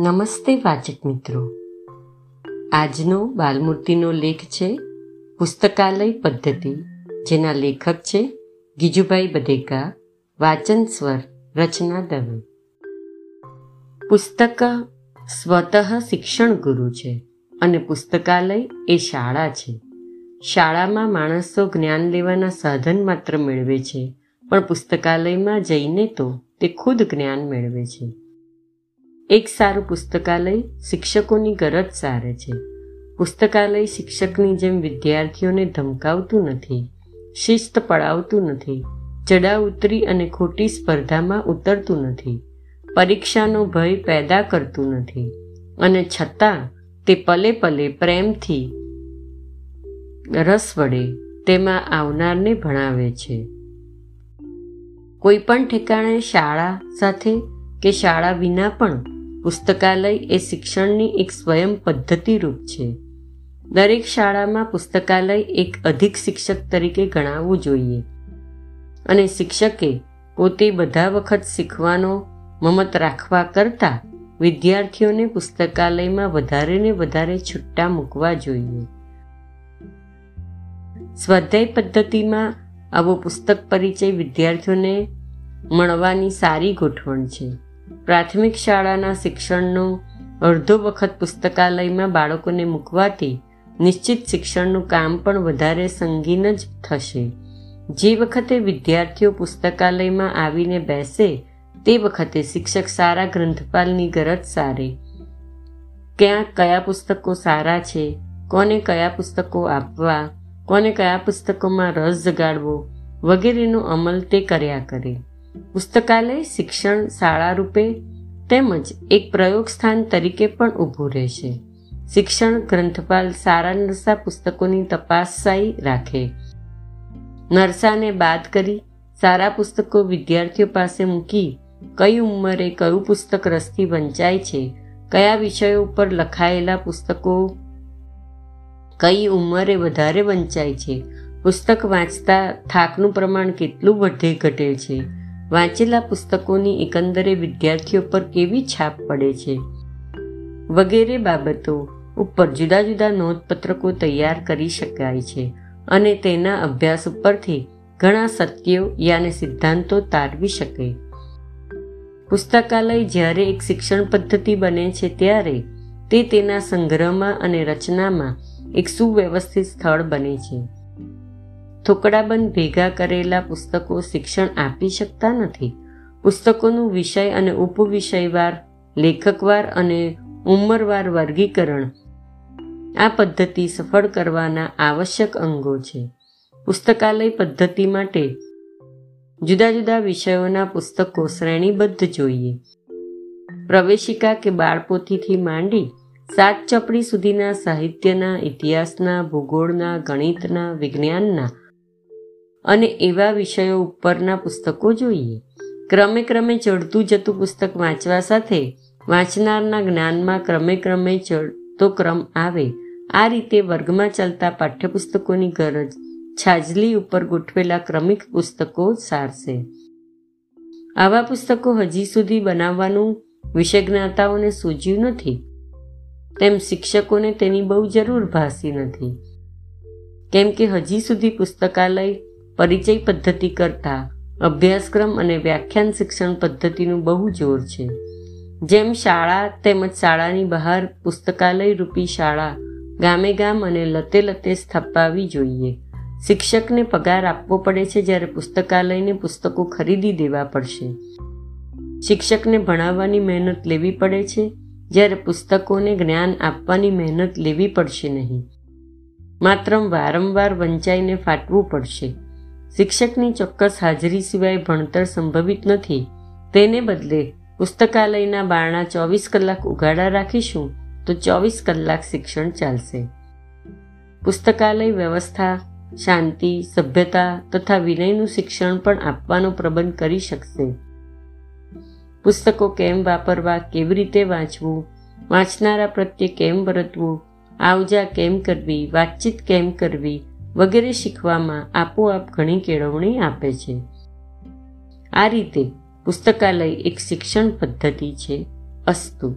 નમસ્તે વાચક મિત્રો. આજનો બાલમૂર્તિનો લેખ છે પુસ્તકાલય પદ્ધતિ, જેના લેખક છે ગીજુભાઈ બધેકા વાચન સ્વર, રચના દવે. પુસ્તક સ્વતઃ શિક્ષણ ગુરુ છે અને પુસ્તકાલય એ શાળા છે. શાળામાં માણસો જ્ઞાન લેવાના સાધન માત્ર મેળવે છે, પણ પુસ્તકાલયમાં જઈને તો તે ખુદ જ્ઞાન મેળવે છે. એક સારું પુસ્તકાલય શિક્ષકોની ગરજ સારે છે. પુસ્તકાલય શિક્ષકની જેમ વિદ્યાર્થીઓને ધમકાવતું નથી, શિસ્ત પડાવતું નથી ચડા ઉતરી અને ખોટી સ્પર્ધામાં ઉતરતું નથી, પરીક્ષાનો ભય પેદા કરતું નથી અને છતાં તે પલે પલે પ્રેમથી રસ વડે તેમાં આવનારને ભણાવે છે. કોઈ પણ ઠેકાણે શાળા સાથે કે શાળા વિના પણ પુસ્તકાલય એ શિક્ષણની એક સ્વયં પદ્ધતિરૂપ છે. દરેક શાળામાં પુસ્તકાલય એક અધિક શિક્ષક તરીકે ગણાવવું જોઈએ. અને શિક્ષકે પોતે બધા વખત શીખવાનો મમત રાખવા કરતાં વિદ્યાર્થીઓને પુસ્તકાલયમાં વધારે ને વધારે છુટ્ટા મૂકવા જોઈએ. સ્વાધ્યાય પદ્ધતિમાં આવો પુસ્તક પરિચય વિદ્યાર્થીઓને મળવાની સારી ગોઠવણ છે. પ્રાથમિક શાળાના શિક્ષણનું અડધો વખત પુસ્તકાલયમાં બાળકોને મૂકવાથી નિશ્ચિત શિક્ષણનું કામ પણ વધારે સંગીન જ થશે. જે વખતે વિદ્યાર્થીઓ પુસ્તકાલયમાં આવીને બેસે, તે વખતે શિક્ષક સારા ગ્રંથપાલની ગરજ સારે. ક્યાં કયા પુસ્તકો સારા છે, કોને કયા પુસ્તકો આપવા, કોને કયા પુસ્તકોમાં રસ જગાડવો વગેરેનો અમલ તે કર્યા કરે. પુસ્તકાલય, શિક્ષણ, શાળા રૂપે તેમજ એક પ્રયોગ સ્થાન તરીકે પણ ઊભું રહેશે. શિક્ષણ ગ્રંથપાલ સારા નરસા પુસ્તકોની તપાસાઈ રાખે. નરસાને બાદ કરી સારા પુસ્તકો વિદ્યાર્થીઓ પાસે મૂકી કઈ ઉંમરે કયું પુસ્તક રસથી વંચાય છે, કયા વિષયો ઉપર લખાયેલા પુસ્તકો કઈ ઉંમરે વધારે વંચાય છે, પુસ્તક વાંચતા થાકનું પ્રમાણ કેટલું વધે ઘટે છે વાંચેલા પુસ્તકોની એકંદરે વિદ્યાર્થીઓ પર કેવી છાપ પડે છે? વગેરે બાબતો ઉપર જુદા જુદા નોંધપત્રકો તૈયાર કરી શકાય છે અને તેના અભ્યાસ ઉપરથી ઘણા સત્યો યાને સિદ્ધાંતો તારવી શકે. પુસ્તકાલય જ્યારે એક શિક્ષણ પદ્ધતિ બને છે ત્યારે તે તેના સંગ્રહમાં અને રચનામાં એક સુવ્યવસ્થિત સ્થળ બને છે. થોકડાબંધ ભેગા કરેલા પુસ્તકો શિક્ષણ આપી શકતા નથી. પુસ્તકોનું વિષય અને ઉપવિષયવાર, લેખકવાર અને ઉંમરવાર વર્ગીકરણ આ પદ્ધતિ સફળ કરવાના આવશ્યક અંગો છે. પુસ્તકાલય પદ્ધતિ માટે જુદા જુદા વિષયોના પુસ્તકો શ્રેણીબદ્ધ જોઈએ. પ્રવેશિકા કે બાળપોથીથી માંડી સાત ચપડી સુધીના સાહિત્યના ઇતિહાસના, ભૂગોળના, ગણિતના, વિજ્ઞાનના અને એવા વિષયો ઉપરના પુસ્તકો જોઈએ. ક્રમે ક્રમે ચડતું જતું પુસ્તક વાંચવા સાથે વાંચનારના જ્ઞાનમાં ક્રમે ક્રમે ચડતો ક્રમ આવે. આ રીતે વર્ગમાં ચાલતા પાઠ્યપુસ્તકોની ગરજ છાજલી ઉપર ગોઠવેલા ક્રમિક પુસ્તકો સારશે. આવા પુસ્તકો હજી સુધી બનાવવાનું વિષયજ્ઞાતાઓને સૂજ્યું નથી. તેમ શિક્ષકોને તેની બહુ જરૂર ભાસી નથી. કેમ કે હજી સુધી પુસ્તકાલય પરિચય પદ્ધતિ કરતાં અભ્યાસક્રમ અને વ્યાખ્યાન શિક્ષણ પદ્ધતિનું બહુ જોર છે. જેમ શાળા તેમજ શાળાની બહાર પુસ્તકાલય રૂપી શાળા ગામે ગામ અને લતે લતે સ્થપાવી જોઈએ. શિક્ષકને પગાર આપવો પડે છે જ્યારે પુસ્તકાલયને પુસ્તકો ખરીદી દેવા પડશે. શિક્ષકને ભણાવવાની મહેનત લેવી પડે છે જ્યારે પુસ્તકોને જ્ઞાન આપવાની મહેનત લેવી પડશે નહીં. માત્ર વારંવાર વંચાઈને ફાટવું પડશે. શિક્ષકની ચોક્કસ હાજરી સિવાય ભણતર સંભવિત નથી. તેને બદલે પુસ્તકાલયના બારણા ચોવીસ કલાક ઉગાડા રાખીશું તો ચોવીસ કલાક શિક્ષણ ચાલશે. પુસ્તકાલય વ્યવસ્થા, શાંતિ, સભ્યતા તથા વિનયનું શિક્ષણ પણ આપવાનો પ્રબંધ કરી શકશે. પુસ્તકો કેમ વાપરવા, કેવી રીતે વાંચવું, વાંચનારા પ્રત્યે કેમ વર્તવું આવજા કેમ કરવી, વાતચીત કેમ કરવી વગેરે શીખવામાં આપોઆપ ઘણી કેળવણી આપે છે. આ રીતે પુસ્તકાલય એક શિક્ષણ પદ્ધતિ છે, અસ્તુ.